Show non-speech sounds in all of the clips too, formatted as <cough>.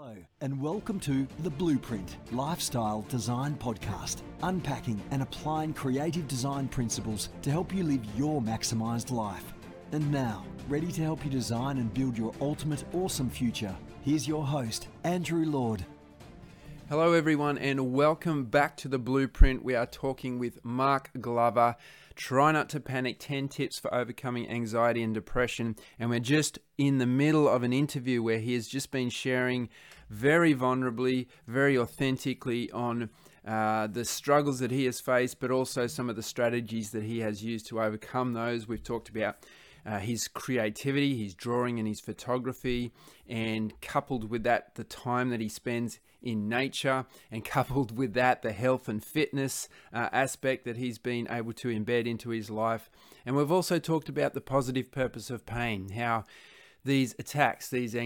Hello, and welcome to The Blueprint Lifestyle Design Podcast, unpacking and applying creative design principles to help you live your maximized life. And now, ready to help you design and build your ultimate awesome future, here's your host, Andrew Lord. Hello, everyone, and welcome back to The Blueprint. We are talking with Mark Glover. Try not to panic 10 tips for overcoming anxiety and depression. And we're just in the middle of an interview where he has just been sharing very vulnerably, very authentically on uh, the struggles that he has faced, but also some of the strategies that he has used to overcome those. We've talked about uh, his creativity, his drawing, and his photography, and coupled with that, the time that he spends in nature, and <laughs> coupled with that, the health and fitness uh, aspect that he's been able to embed into his life. And we've also talked about the positive purpose of pain, how these attacks, these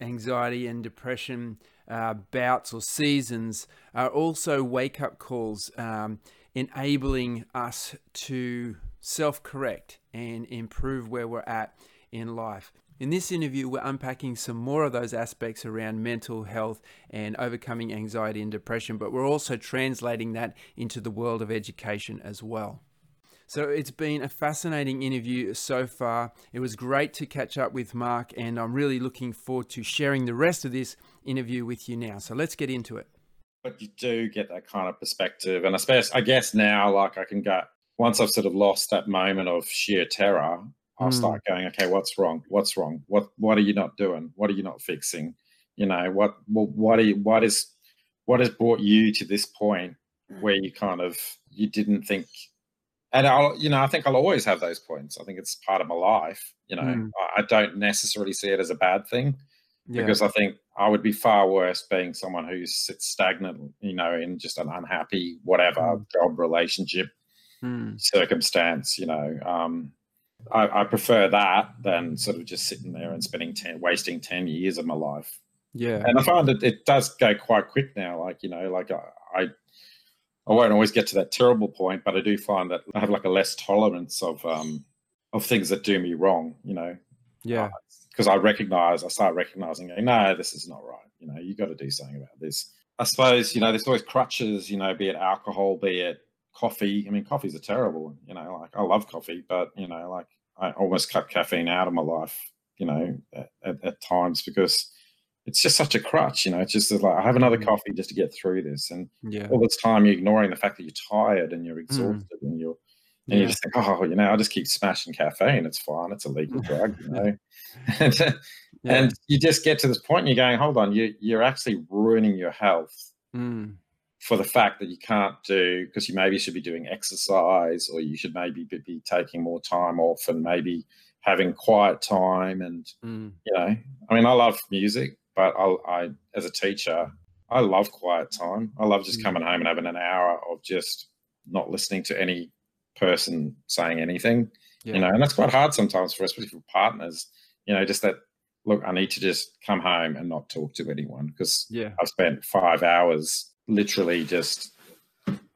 anxiety and depression uh, bouts or seasons are also wake up calls, um, enabling us to self correct and improve where we're at in life. In this interview, we're unpacking some more of those aspects around mental health and overcoming anxiety and depression, but we're also translating that into the world of education as well. So it's been a fascinating interview so far. It was great to catch up with Mark, and I'm really looking forward to sharing the rest of this interview with you now. So let's get into it. But you do get that kind of perspective, and especially, I guess now, like I can go once I've sort of lost that moment of sheer terror, I'll mm. start going, okay, what's wrong? What's wrong? What what are you not doing? What are you not fixing? You know, what what are you, what is what has brought you to this point where you kind of you didn't think and I'll you know, I think I'll always have those points. I think it's part of my life. You know, mm. I, I don't necessarily see it as a bad thing. Yeah. Because I think I would be far worse being someone who sits stagnant, you know, in just an unhappy whatever mm. job relationship mm. circumstance, you know. Um, I, I, prefer that than sort of just sitting there and spending 10, wasting 10 years of my life. Yeah. And I find that it does go quite quick now. Like, you know, like I, I, I won't always get to that terrible point, but I do find that I have like a less tolerance of, um, of things that do me wrong, you know. Yeah. Because uh, I recognize, I start recognizing, no, this is not right. You know, you got to do something about this. I suppose, you know, there's always crutches, you know, be it alcohol, be it coffee. I mean, coffees are terrible. You know, like I love coffee, but you know, like I almost cut caffeine out of my life. You know, at, at, at times because it's just such a crutch. You know, it's just like I have another mm. coffee just to get through this, and yeah. all this time you're ignoring the fact that you're tired and you're mm. exhausted mm. and you're and yeah. you just think, oh, you know, I'll just keep smashing caffeine. It's fine. It's a legal <laughs> drug, you know. <laughs> and, yeah. and you just get to this point and you're going, hold on, you, you're actually ruining your health mm for the fact that you can't do because you maybe should be doing exercise or you should maybe be taking more time off and maybe having quiet time and mm. you know i mean i love music but I, I as a teacher i love quiet time i love just mm. coming home and having an hour of just not listening to any person saying anything yeah. you know and that's quite hard sometimes for especially for partners you know just that look i need to just come home and not talk to anyone because yeah i've spent five hours literally just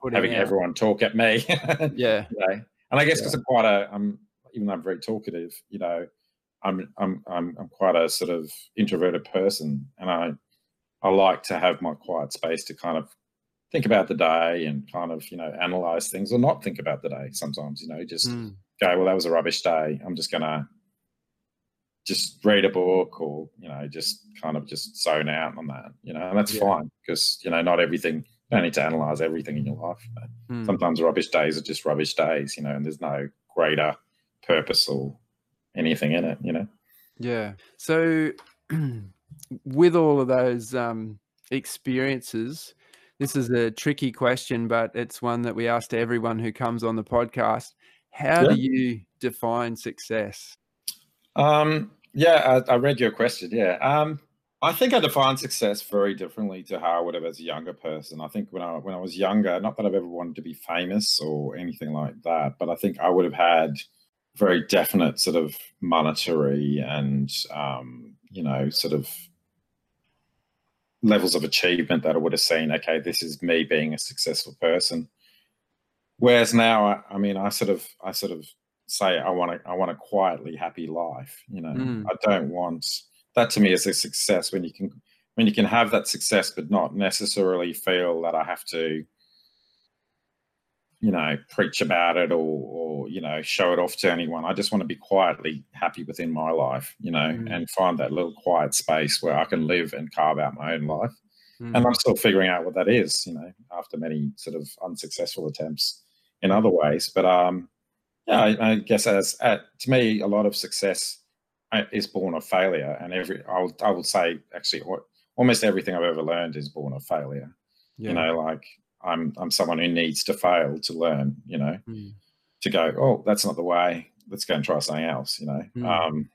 Putting having out. everyone talk at me. <laughs> yeah. You know? And I guess because yeah. I'm quite a, I'm even though I'm very talkative, you know, I'm I'm I'm I'm quite a sort of introverted person, and I I like to have my quiet space to kind of think about the day and kind of you know analyze things or not think about the day. Sometimes you know just mm. go, well, that was a rubbish day. I'm just gonna just read a book or you know just kind of just zone out on that you know and that's yeah. fine because you know not everything you don't need to analyze everything in your life mm. sometimes rubbish days are just rubbish days you know and there's no greater purpose or anything in it you know yeah so <clears throat> with all of those um, experiences this is a tricky question but it's one that we ask to everyone who comes on the podcast how yeah. do you define success um, yeah, I, I, read your question. Yeah. Um, I think I define success very differently to how I would have as a younger person. I think when I when I was younger, not that I've ever wanted to be famous or anything like that, but I think I would have had very definite sort of monetary and um, you know sort of levels of achievement that I would have seen. Okay, this is me being a successful person. Whereas now, I, I mean, I sort of I sort of say I want a I want a quietly happy life. You know, mm. I don't want that to me is a success when you can when you can have that success, but not necessarily feel that I have to, you know, preach about it or, or you know, show it off to anyone. I just want to be quietly happy within my life, you know, mm. and find that little quiet space where I can live and carve out my own life. Mm. And I'm still figuring out what that is, you know, after many sort of unsuccessful attempts in other ways. But um, yeah, I, I guess as at, to me, a lot of success uh, is born of failure, and every I would I would say actually almost everything I've ever learned is born of failure. Yeah. You know, like I'm I'm someone who needs to fail to learn. You know, mm. to go, oh, that's not the way. Let's go and try something else. You know, mm. um,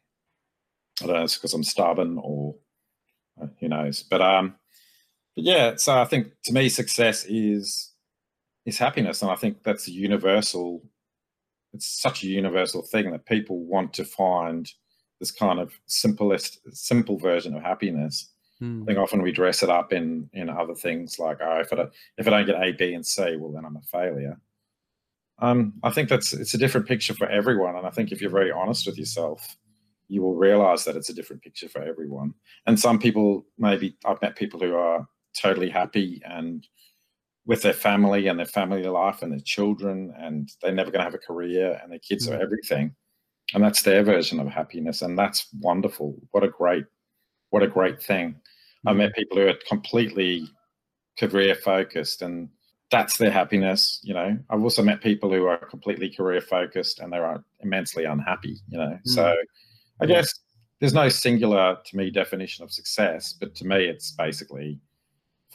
I don't know, it's because I'm stubborn or uh, who knows. But um, but yeah, so I think to me, success is is happiness, and I think that's a universal. It's such a universal thing that people want to find this kind of simplest, simple version of happiness. Hmm. I think often we dress it up in in other things like, oh, if I don't, if I don't get A, B, and C, well, then I'm a failure. Um, I think that's it's a different picture for everyone, and I think if you're very honest with yourself, you will realize that it's a different picture for everyone. And some people, maybe I've met people who are totally happy and with their family and their family life and their children, and they're never going to have a career, and their kids mm. are everything, and that's their version of happiness, and that's wonderful. What a great, what a great thing. Mm. I've met people who are completely career focused, and that's their happiness. You know, I've also met people who are completely career focused and they're immensely unhappy. You know, mm. so I guess there's no singular to me definition of success, but to me, it's basically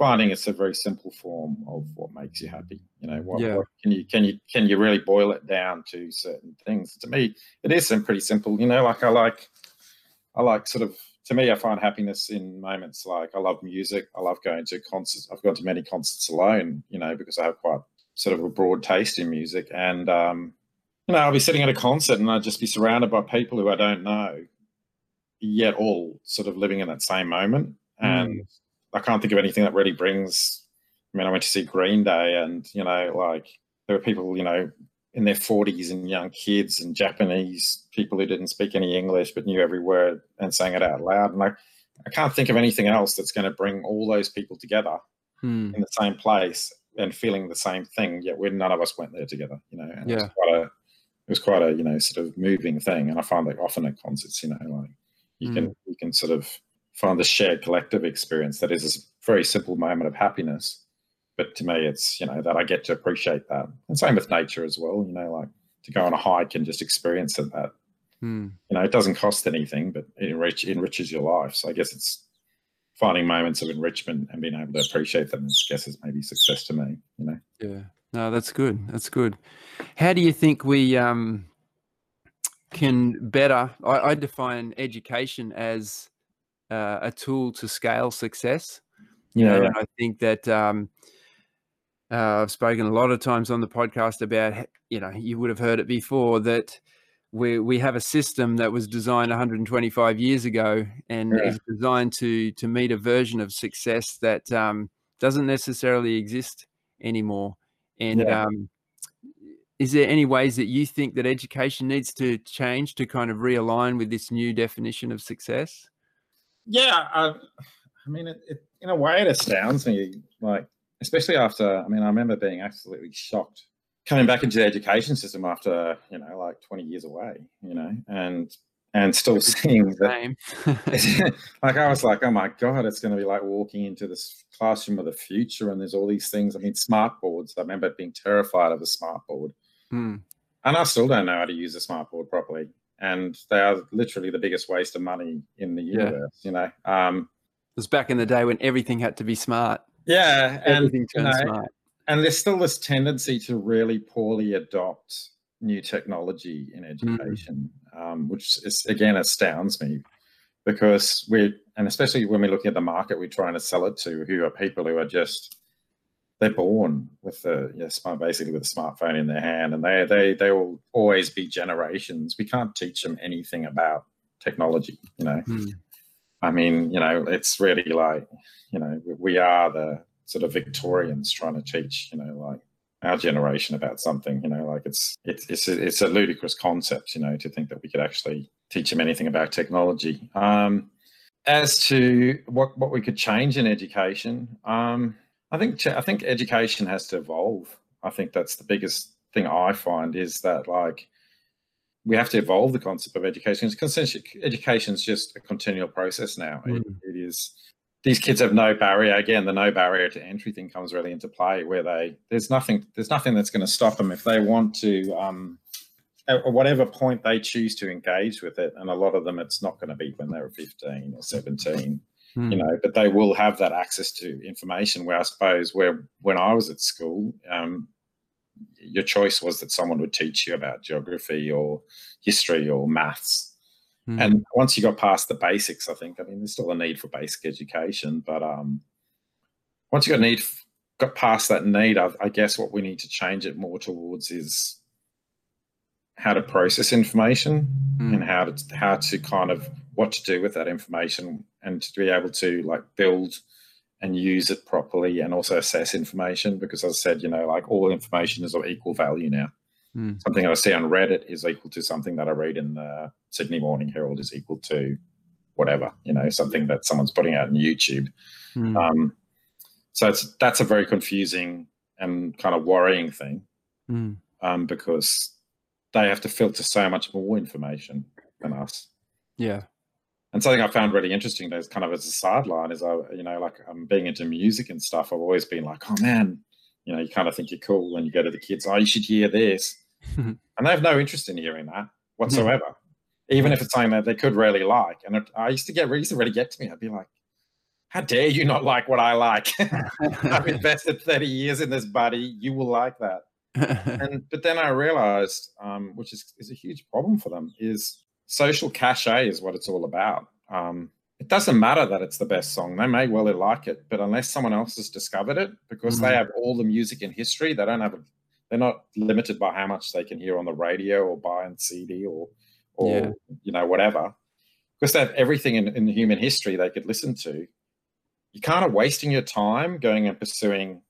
finding it's a very simple form of what makes you happy. You know, what, yeah. what, can you can you can you really boil it down to certain things? To me, it is pretty simple. You know, like I like I like sort of to me, I find happiness in moments like I love music. I love going to concerts. I've gone to many concerts alone, you know, because I have quite sort of a broad taste in music. And um, you know, I'll be sitting at a concert and I'll just be surrounded by people who I don't know, yet all sort of living in that same moment. Mm. And I can't think of anything that really brings. I mean, I went to see Green Day, and you know, like there were people, you know, in their 40s and young kids and Japanese people who didn't speak any English but knew every word and sang it out loud. And I, I can't think of anything else that's going to bring all those people together hmm. in the same place and feeling the same thing. Yet when none of us went there together, you know, and yeah. it was quite a, it was quite a, you know, sort of moving thing. And I find that often at concerts, you know, like you hmm. can, you can sort of find the shared collective experience that is a very simple moment of happiness. But to me, it's, you know, that I get to appreciate that. And same with nature as well, you know, like to go on a hike and just experience it, that, hmm. you know, it doesn't cost anything, but it enrich, enriches your life. So I guess it's finding moments of enrichment and being able to appreciate them, I guess is maybe success to me, you know? Yeah. No, that's good. That's good. How do you think we um, can better? I, I define education as uh, a tool to scale success. You yeah, know, and I think that um, uh, I've spoken a lot of times on the podcast about, you know, you would have heard it before that we we have a system that was designed 125 years ago and yeah. is designed to to meet a version of success that um, doesn't necessarily exist anymore. And yeah. um, is there any ways that you think that education needs to change to kind of realign with this new definition of success? Yeah, I, I mean, it, it, in a way, it astounds me. Like, especially after, I mean, I remember being absolutely shocked coming back into the education system after, you know, like 20 years away, you know, and and still seeing that. <laughs> <laughs> like I was like, oh my god, it's going to be like walking into this classroom of the future, and there's all these things. I mean, smart boards. I remember being terrified of a smart board, hmm. and I still don't know how to use a smart board properly and they are literally the biggest waste of money in the universe. Yeah. You know, um, it was back in the day when everything had to be smart. Yeah, everything and, turned you know, smart. And there's still this tendency to really poorly adopt new technology in mm. education, mm. um, which is, again astounds me because we're and especially when we're looking at the market we're trying to sell it to, who are people who are just they're born with the yeah, smart, basically with a smartphone in their hand, and they they they will always be generations. We can't teach them anything about technology, you know. Mm. I mean, you know, it's really like, you know, we are the sort of Victorians trying to teach, you know, like our generation about something, you know, like it's it's it's a, it's a ludicrous concept, you know, to think that we could actually teach them anything about technology. Um, as to what what we could change in education, um, I think I think education has to evolve. I think that's the biggest thing I find is that like we have to evolve the concept of education. Education is just a continual process now. Mm. It, it is. These kids have no barrier. Again, the no barrier to entry thing comes really into play. Where they there's nothing there's nothing that's going to stop them if they want to. Um, at whatever point they choose to engage with it, and a lot of them, it's not going to be when they're 15 or 17 you hmm. know but they will have that access to information where i suppose where when i was at school um, your choice was that someone would teach you about geography or history or maths mm. and once you got past the basics i think i mean there's still a need for basic education but um, once you got need got past that need I, I guess what we need to change it more towards is how to process information mm. and how to how to kind of what to do with that information and to be able to like build and use it properly and also assess information because as I said, you know, like all information is of equal value now. Mm. Something I see on Reddit is equal to something that I read in the Sydney Morning Herald is equal to whatever, you know, something that someone's putting out on YouTube. Mm. Um, so it's that's a very confusing and kind of worrying thing mm. um, because they have to filter so much more information than us. Yeah and something I found really interesting is kind of as a sideline is I, you know, like I'm being into music and stuff. I've always been like, oh man, you know, you kind of think you're cool when you go to the kids. Oh, you should hear this, <laughs> and they have no interest in hearing that whatsoever, even if it's something that they could really like. And it, I used to get, used to really get to me. I'd be like, how dare you not like what I like? <laughs> I've <laughs> invested 30 years in this, buddy. You will like that. and but then I realized, um, which is, is a huge problem for them, is social cachet is what it's all about. Um, it doesn't matter that it's the best song. They may well like it, but unless someone else has discovered it, because mm-hmm. they have all the music in history, they don't have. A, they're not limited by how much they can hear on the radio or buy on CD or, or yeah. you know whatever. Because they have everything in, in human history they could listen to. You're kind of wasting your time going and pursuing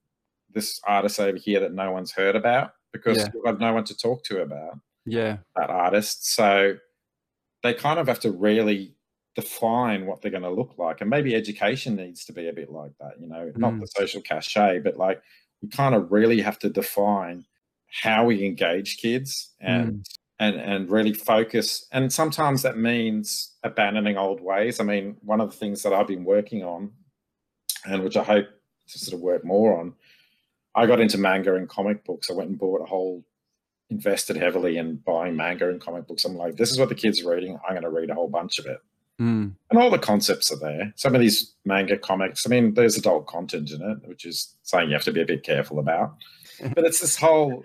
this artist over here that no one's heard about because yeah. you have got no one to talk to about. Yeah, that artist. So they kind of have to really define what they're going to look like. And maybe education needs to be a bit like that, you know, mm. not the social cachet, but like we kind of really have to define how we engage kids and mm. and and really focus. And sometimes that means abandoning old ways. I mean, one of the things that I've been working on and which I hope to sort of work more on, I got into manga and comic books. I went and bought a whole invested heavily in buying manga and comic books. I'm like, this is what the kids are reading. I'm going to read a whole bunch of it. Mm. And all the concepts are there. Some of these manga comics, I mean, there's adult content in it, which is something you have to be a bit careful about. <laughs> but it's this whole,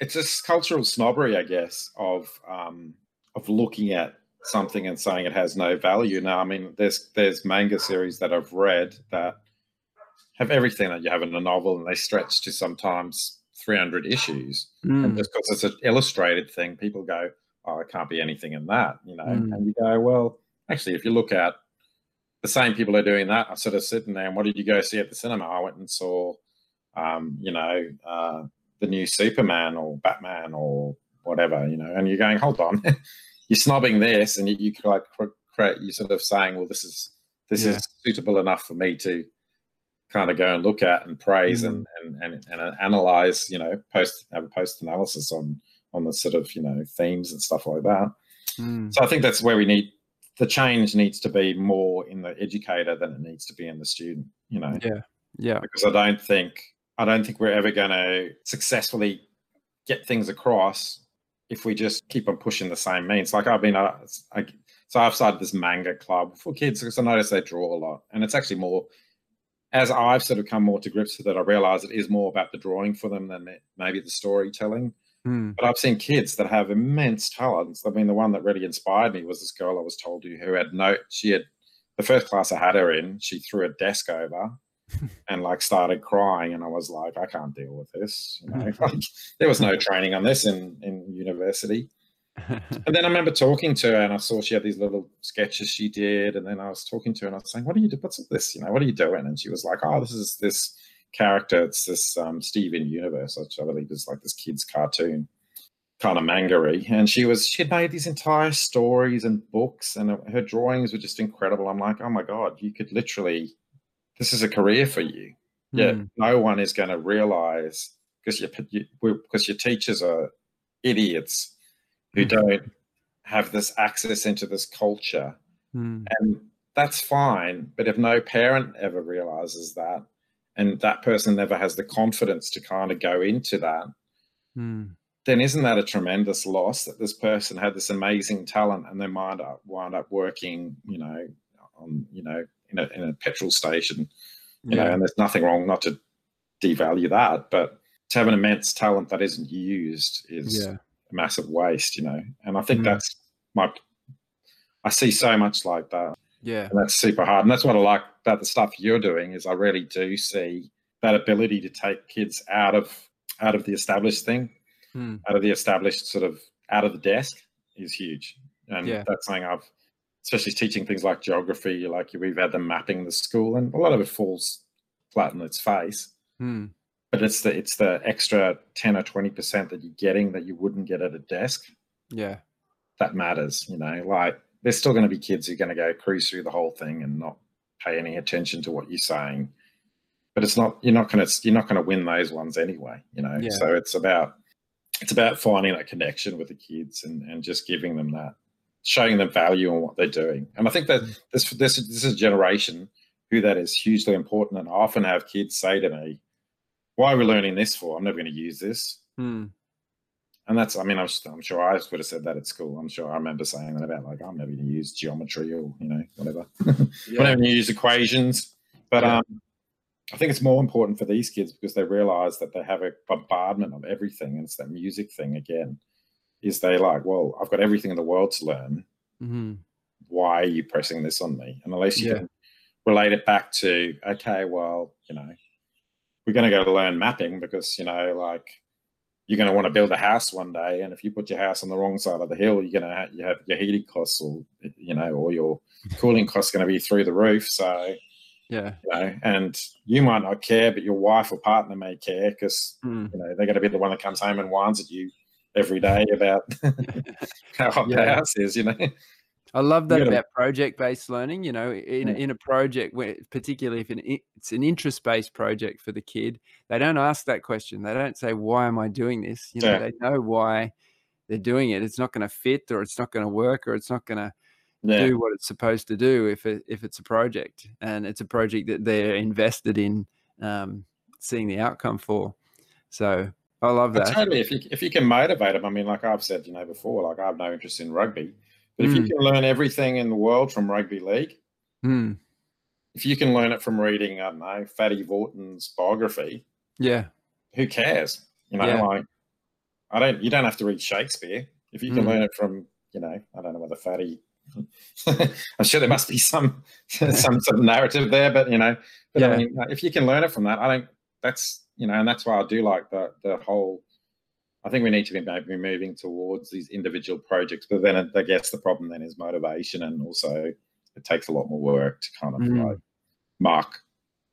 it's this cultural snobbery, I guess, of um, of looking at something and saying it has no value. Now, I mean, there's there's manga series that I've read that have everything that you have in a novel, and they stretch to sometimes 300 issues. Mm. And just because it's an illustrated thing, people go, oh, it can't be anything in that, you know. Mm. And you go, well, actually, if you look at the same people are doing that, I'm sort of sitting there and what did you go see at the cinema? I went and saw, um, you know, uh, the new Superman or Batman or whatever, you know, and you're going, hold on, <laughs> you're snobbing this and you, you like create, you're sort of saying, well, this is, this yeah. is suitable enough for me to kind of go and look at and praise mm. and, and, and and analyze you know post have a post analysis on on the sort of you know themes and stuff like that. Mm. so i think that's where we need the change needs to be more in the educator than it needs to be in the student you know? Yeah. Yeah. Because i don't think i don't think we're ever going to successfully get things across if we just keep on pushing the same means. Like i've been uh, I, so i've started this manga club for kids because i notice they draw a lot and it's actually more as I've sort of come more to grips with it, I realize it is more about the drawing for them than maybe the storytelling. Mm. But I've seen kids that have immense talents. I mean, the one that really inspired me was this girl I was told to who had no, she had the first class I had her in, she threw a desk over <laughs> and like started crying. And I was like, I can't deal with this. You know, <laughs> like, there was no training on this in, in university. And then I remember talking to her, and I saw she had these little sketches she did. And then I was talking to her, and I was saying, "What are you doing? What's this? You know, what are you doing?" And she was like, "Oh, this is this character. It's this um, Steven Universe, which I believe is like this kid's cartoon." kind of mangery. And she was, she had made these entire stories and books, and her drawings were just incredible. I'm like, oh my God, you could literally, this is a career for you. Yeah, Mm. no one is going to realize because your you, because your teachers are idiots who Mhm. don't have this access into this culture, Mm. and that's fine. But if no parent ever realizes that, and that person never has the confidence to kind of go into that, Mm. then isn't that a tremendous loss that this person had this amazing talent and they might up wind up working, you know, on you know in a, in a petrol station, you know, and there's nothing wrong not to devalue that, but to have an immense talent that isn't used is Yeah. Massive waste, you know. And I think Mm. that's my I see so much like that. Yeah. And that's super hard. And that's what I like about the stuff you're doing is I really do see that ability to take kids out of out of the established thing, Mm. out of the established sort of out of the desk is huge. And Yeah. that's something I've especially teaching things like geography, like we've had them mapping the school and a lot of it falls flat on its face. Mm. But it's the it's the extra 10 or 20 percent that you're getting that you wouldn't get at a desk Yeah. that matters, you know, like there's still going to be kids who are going to go cruise through the whole thing and not pay any attention to what you're saying. But it's not you're not going to you're not going to win those ones anyway, you know. Yeah. So it's about it's about finding that connection with the kids and and just giving them that showing them value in what they're doing. And I think that mm. this this this is a generation who that is hugely important and I often have kids say to me, why are we learning this for? I'm never going to use this. Mm. And that's, I mean, I'm, I'm sure I would have said that at school. I'm sure I remember saying that about like, I'm never going to use geometry or, you know, whatever. <laughs> Yeah. Whenever you use equations. But Yeah. um, I think it's more important for these kids because they realize that they have a bombardment of everything. And it's that music thing again. Is they like, well, I've got everything in the world to learn. Mhm. Why are you pressing this on me? And unless you Yeah. can relate it back to, okay, well, you know, we're going to go to learn mapping because, you know, like you're going to want to build a house one day, and if you put your house on the wrong side of the hill, you're going to have, you have your heating costs, or you know, or your cooling costs going to be through the roof. So Yeah. you know, and you might not care, but your wife or partner may care because Mm. you know they're going to be the one that comes home and whines at you every day about <laughs> how hot the house is. You know, I love that about project-based learning. You know, in a, in a project where, particularly if an, it's an interest-based project for the kid, they don't ask that question. They don't say, "Why am I doing this?" You know, Yeah. they know why they're doing it. It's not going to fit, or it's not going to work, or it's not going to yeah, do what it's supposed to do if it, if it's a project, and it's a project that they're invested in um, seeing the outcome for. So I love But that. totally. If you if you can motivate them, I mean, like I've said, you know, before, like I have no interest in rugby, but if you Mm. can learn everything in the world from rugby league, Mm, if you can learn it from reading, I don't know, Fatty Vautin's biography, yeah, who cares? You know, Yeah. like I don't. You don't have to read Shakespeare if you can Mm. learn it from. You know, I don't know whether Fatty. <laughs> I'm sure there must be some <laughs> some sort of narrative there, but you know, but Yeah. I mean, if you can learn it from that, I think that's you know, and that's why I do like the the whole. I think we need to be maybe moving towards these individual projects, but then I guess the problem then is motivation, and also it takes a lot more work to kind of Mm. like mark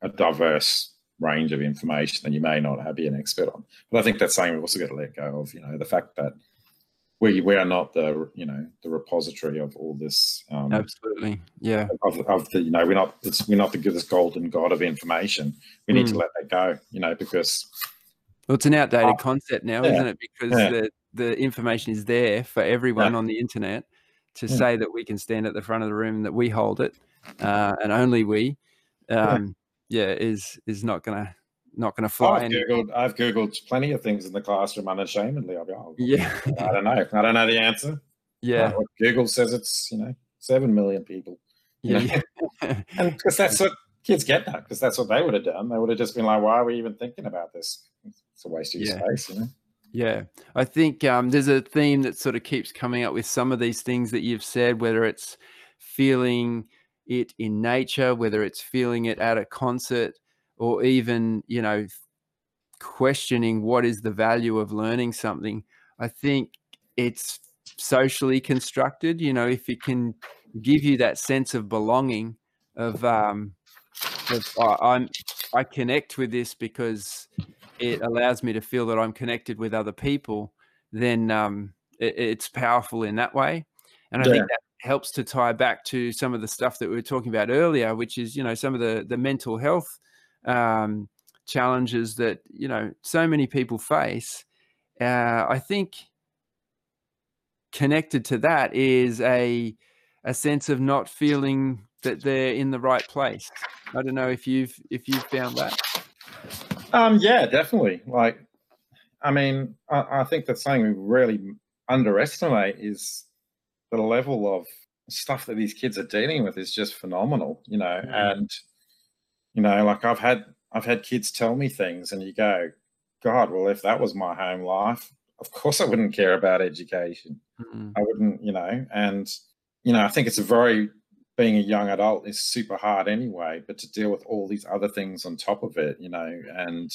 a diverse range of information that you may not have be an expert on. But I think that's something we've also got to let go of. You know, the fact that we we are not the you know the repository of all this um, absolutely, yeah, of, of the you know we're not we're not the this golden god of information. We need to Mm. let that go. You know, because Well, it's an outdated Uh, concept now, yeah, isn't it? Because yeah. the, the information is there for everyone on the internet to Yeah. say that we can stand at the front of the room and that we hold it, uh, and only we, um, yeah. is is not gonna not gonna fly. I've googled I've googled plenty of things in the classroom unashamedly. I'll be, oh, yeah, I don't know. I don't know the answer. yeah, Google says it's you know seven million people. yeah, Yeah. <laughs> yeah. And because that's what kids get that, because that's what they would have done. They would have just been like, why are we even thinking about this? It's a waste of your Yeah. space, you know? Yeah, I think um, there's a theme that sort of keeps coming up with some of these things that you've said, whether it's feeling it in nature, whether it's feeling it at a concert, or even, you know, questioning what is the value of learning something. I think it's socially constructed, you know, if it can give you that sense of belonging, of, um, of I I'm, I connect with this because it allows me to feel that I'm connected with other people, then um, it, it's powerful in that way. And I Yeah. think that helps to tie back to some of the stuff that we were talking about earlier, which is you know some of the the mental health um, challenges that you know so many people face. Uh, I think connected to that is a a sense of not feeling that they're in the right place. I don't know if you've if you've found that. Um, yeah, definitely. Like, I mean, I, I think that's something we really underestimate is the level of stuff that these kids are dealing with is just phenomenal, you know. Mhm. And you know, like I've had I've had kids tell me things, and you go, God, well, if that was my home life, of course I wouldn't care about education. Mm, I wouldn't, you know, and you know, I think it's a very being a young adult is super hard anyway, but to deal with all these other things on top of it, you know, and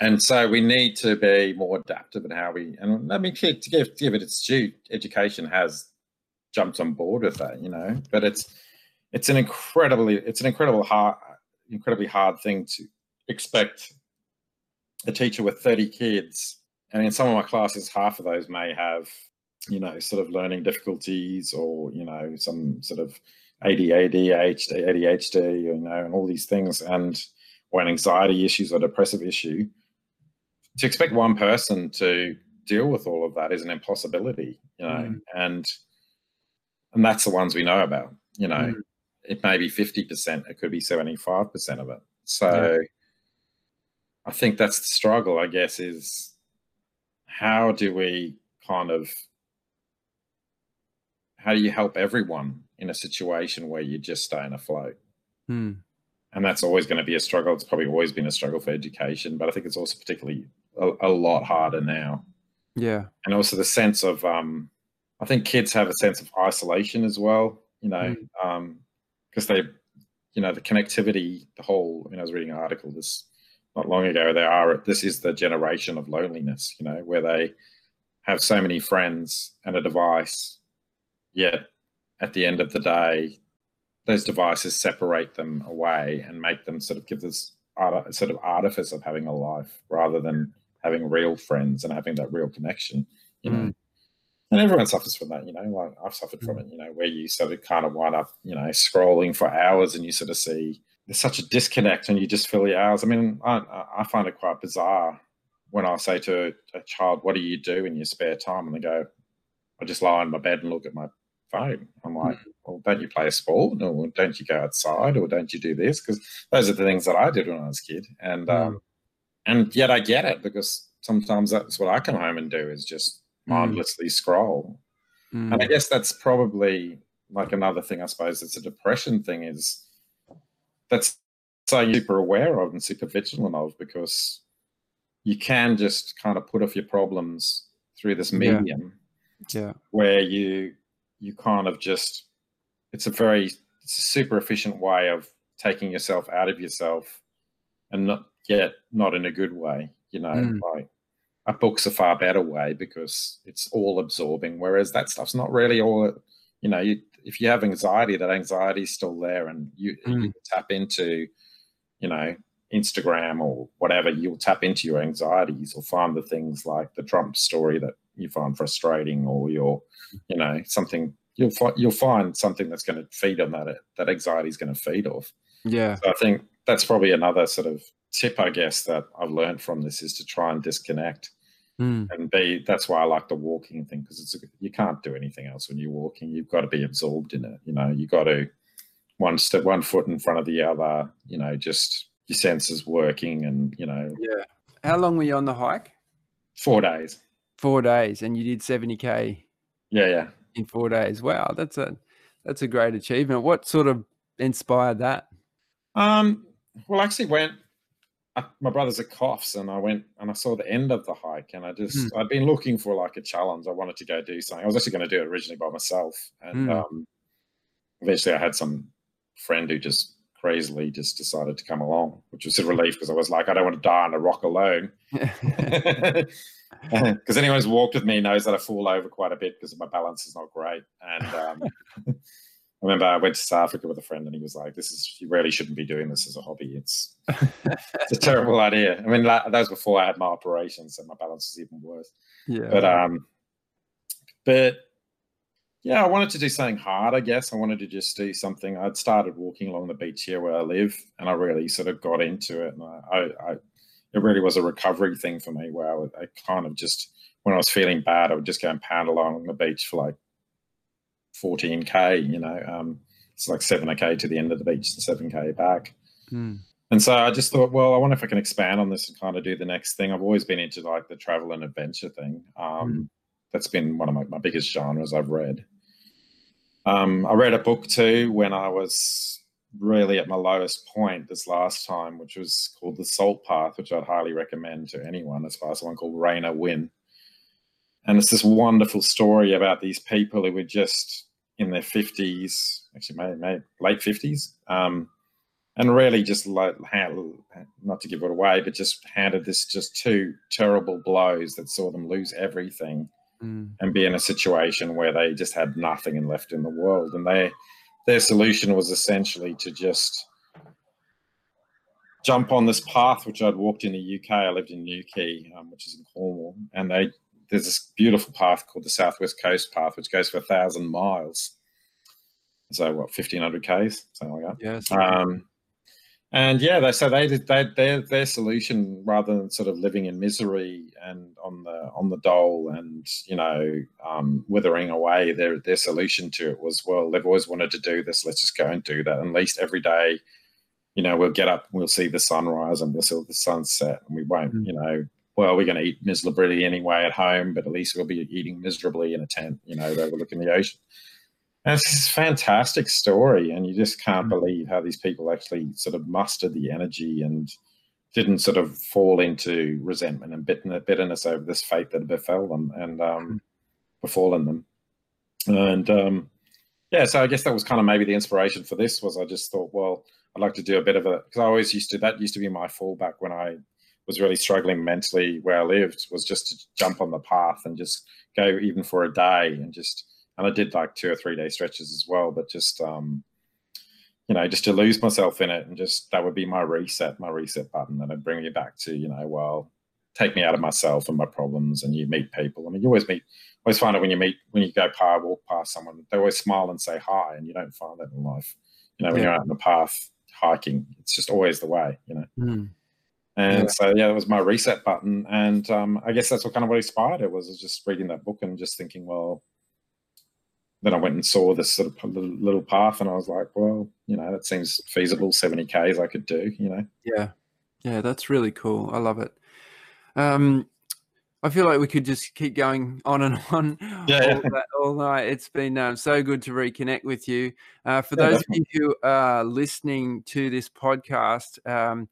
and so we need to be more adaptive in how we and I mean to give give it its due, education has jumped on board with that, you know, but it's it's an incredibly it's an incredible hard incredibly hard thing to expect a teacher with 30 kids. And in some of my classes half of those may have you know sort of learning difficulties or you know some sort of ADHD, ADHD, ADHD you know and all these things and or an anxiety issues or depressive issue to expect one person to deal with all of that is an impossibility you know Mm. and and that's the ones we know about you know Mm. it may be 50% it could be 75% of it so i think that's the struggle i guess is how do we kind of how do you help everyone in a situation where you're just staying afloat mm, and that's always going to be a struggle. It's probably always been a struggle for education but i think it's also particularly a, a lot harder now. Yeah. and also the sense of um i think kids have a sense of isolation as well you know um because they you know the connectivity the whole you know i was reading an article this not long ago they are this is the generation of loneliness you know where they have so many friends and a device yet at the end of the day those devices separate them away and make them sort of give this art, sort of artifice of having a life rather than having real friends and having that real connection you know? Mm. And everyone suffers from that you know? Like i've suffered from mm. it you know where you sort of kind of wind up you know scrolling for hours and you sort of see there's such a disconnect and you just fill your hours. I mean i, I find it quite bizarre when i say to a child what do you do in your spare time? And they go i just lie on my bed and look at my phone i'm like well don't you play a sport? Or don't you go outside? Or don't you do this? Because those are the things that i did when i was a kid. And um and yet i get it because sometimes that's what i come home and do is just Mm. mindlessly scroll. Mm, and I guess that's probably like another thing, I suppose, it's a depression thing is that's something you're super aware of and super vigilant of because you can just kind of put off your problems through this Yeah. medium yeah. where you you kind of just it's a very it's a super efficient way of taking yourself out of yourself and not yet not in a good way, you know, Mm. like a book's a far better way because it's all absorbing, whereas that stuff's not really all. You know, you, if you have anxiety, that anxiety is still there, and you, Mm. you tap into, you know, Instagram or whatever. You'll tap into your anxieties or find the things like the Trump story that you find frustrating, or you're you know, something you'll find you'll find something that's going to feed on that that anxiety is going to feed off. Yeah. So I think that's probably another sort of tip, I guess, that I've learned from this is to try and disconnect Mm, and be. That's why I like the walking thing because it's a, you can't do anything else when you're walking. You've got to be absorbed in it. You know, you got to one step, one foot in front of the other. You know, just your senses working, and you know, yeah. How long were you on the hike? four days. Four days, and you did 70k Yeah, yeah. in four days. Wow, that's a that's a great achievement. What sort of inspired that? Um, well, I actually went. I, my brother's at Coffs, and I went and I saw the end of the hike, and I just I'd been looking for like a challenge. I wanted to go do something. I was actually going to do it originally by myself, and Mm. um, eventually I had some friend who just crazily just decided to come along, which was a relief because I was like, I don't want to die on a rock alone. <laughs> <laughs> <laughs> <laughs> Because anyone who's walked with me knows that I fall over quite a bit because my balance is not great, and um, <laughs> I remember I went to South Africa with a friend, and he was like, "This is you really shouldn't be doing this as a hobby. It's <laughs> it's a terrible idea." I mean, that was before I had my operation, so my balance was even worse. Yeah. But um, but yeah, I wanted to do something hard. I guess I wanted to just do something. I'd started walking along the beach here where I live, and I really sort of got into it, and I, I, I it really was a recovery thing for me, where I, would, I kind of just when I was feeling bad, I would just go and pound along the beach for like 14k. You know, um, it's like 7k to the end of the beach and 7k back. Mm. And so I just thought, well, I wonder if I can expand on this and kind of do the next thing. I've always been into like the travel and adventure thing. Um, mm. That's been one of my, my biggest genres I've read. Um, I read a book too when I was really at my lowest point this last time, which was called The Salt Path, which I'd highly recommend to anyone. As far as one called Raynor Winn. And it's this wonderful story about these people who were just in their 50s, actually, maybe, maybe late 50s, um, and really just like, not to give it away, but just handed this just two terrible blows that saw them lose everything mm. and be in a situation where they just had nothing and left in the world. And they, their solution was essentially to just jump on this path which I'd walked in the UK. I lived in Newquay, um, which is in Cornwall, and they there's this beautiful path called the Southwest Coast Path, which goes for a thousand miles. So what, fifteen hundred k's, something like that. Yes. Um, and yeah, they so they did they, their their solution rather than sort of living in misery and on the on the dole and you know um, withering away, their their solution to it was well they've always wanted to do this. Let's just go and do that. At least every day, you know, we'll get up, we'll see the sunrise and we'll see the sunset, and we won't, mm. you know, well, we're going to eat miserably anyway at home, but at least we'll be eating miserably in a tent, you know, overlooking the ocean. And it's this fantastic story, and you just can't mm-hmm. believe how these people actually sort of mustered the energy and didn't sort of fall into resentment and bitterness over this fate that befell them and um, mm-hmm. befallen them. And um, yeah, so I guess that was kind of maybe the inspiration for this was I just thought, well, I'd like to do a bit of a because I always used to that used to be my fallback when I was really struggling mentally where I lived was just to jump on the path and just go even for a day and just and I did like two or three day stretches as well, but just um, you know, just to lose myself in it and just that would be my reset, my reset button, and it'd bring you back to you know, well, take me out of myself and my problems, and you meet people. I mean, you always meet, always find it when you meet when you go par walk past someone, they always smile and say hi, and you don't find that in life. You know, when yeah. you're out in the path hiking, it's just always the way. You know. Mm. And yeah. so yeah, that was my reset button, and um, I guess that's what kind of what inspired it was, just reading that book and just thinking, well, then I went and saw this sort of little path, and I was like, well, you know, that seems feasible. Seventy k's I could do, you know. Yeah, yeah, that's really cool. I love it. Um, I feel like we could just keep going on and <laughs> on yeah, all, that, all, night. It's been um, so good to reconnect with you. Uh, for yeah, those definitely. of you who are listening to this podcast, um,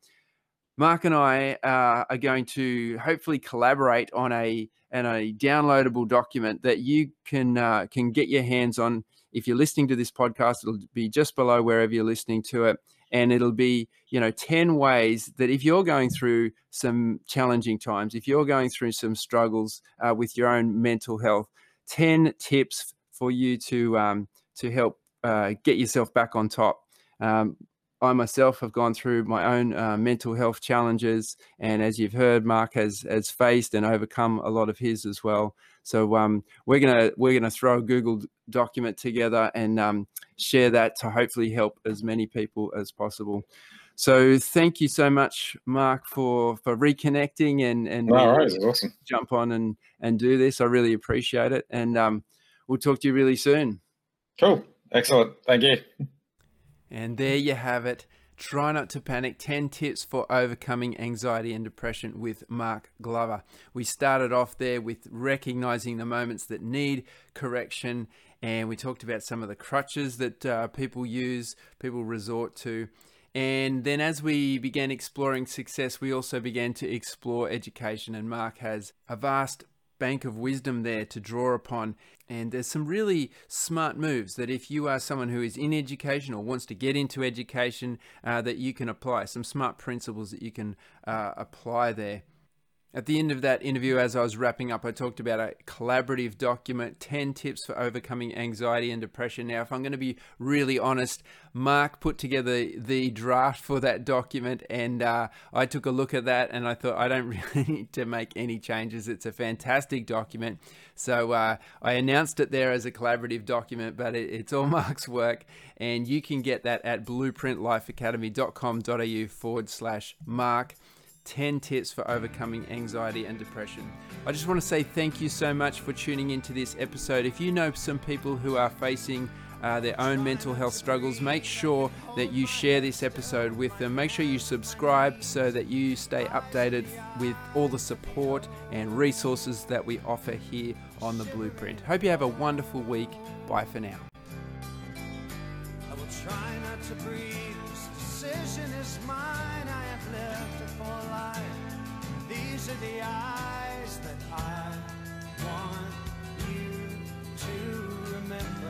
Mark and I uh, are going to hopefully collaborate on a and a downloadable document that you can uh, can get your hands on. If you're listening to this podcast, it'll be just below wherever you're listening to it, and it'll be you know ten ways that if you're going through some challenging times, if you're going through some struggles uh, with your own mental health, ten tips for you to um, to help uh, get yourself back on top. Um, I myself have gone through my own uh, mental health challenges, and as you've heard, Mark has has faced and overcome a lot of his as well. So um, we're gonna we're gonna throw a Google document together and um, share that to hopefully help as many people as possible. So thank you so much, Mark, for for reconnecting and and right, awesome. jump on and and do this. I really appreciate it, and um, we'll talk to you really soon. Cool, excellent, thank you. And there you have it. Try not to panic 10 tips for overcoming anxiety and depression with Mark Glover. We started off there with recognizing the moments that need correction, and we talked about some of the crutches that uh, people use, people resort to. And then as we began exploring success, we also began to explore education. And Mark has a vast bank of wisdom there to draw upon. And there's some really smart moves that if you are someone who is in education or wants to get into education, uh, that you can apply. Some smart principles that you can uh, apply there. At the end of that interview, as I was wrapping up, I talked about a collaborative document 10 tips for overcoming anxiety and depression. Now, if I'm going to be really honest, Mark put together the draft for that document, and uh, I took a look at that and I thought I don't <laughs> really need to make any changes. It's a fantastic document. So uh, I announced it there as a collaborative document, but it, it's all <laughs> Mark's work, and you can get that at blueprintlifeacademy.com.au forward slash Mark. 10 tips for overcoming anxiety and depression. I just want to say thank you so much for tuning into this episode. If you know some people who are facing uh, their own mental health struggles, make sure that you share this episode with them. Make sure you subscribe so that you stay updated with all the support and resources that we offer here on the Blueprint. Hope you have a wonderful week. Bye for now decision is mine. I have lived a full life. These are the eyes that I want you to remember.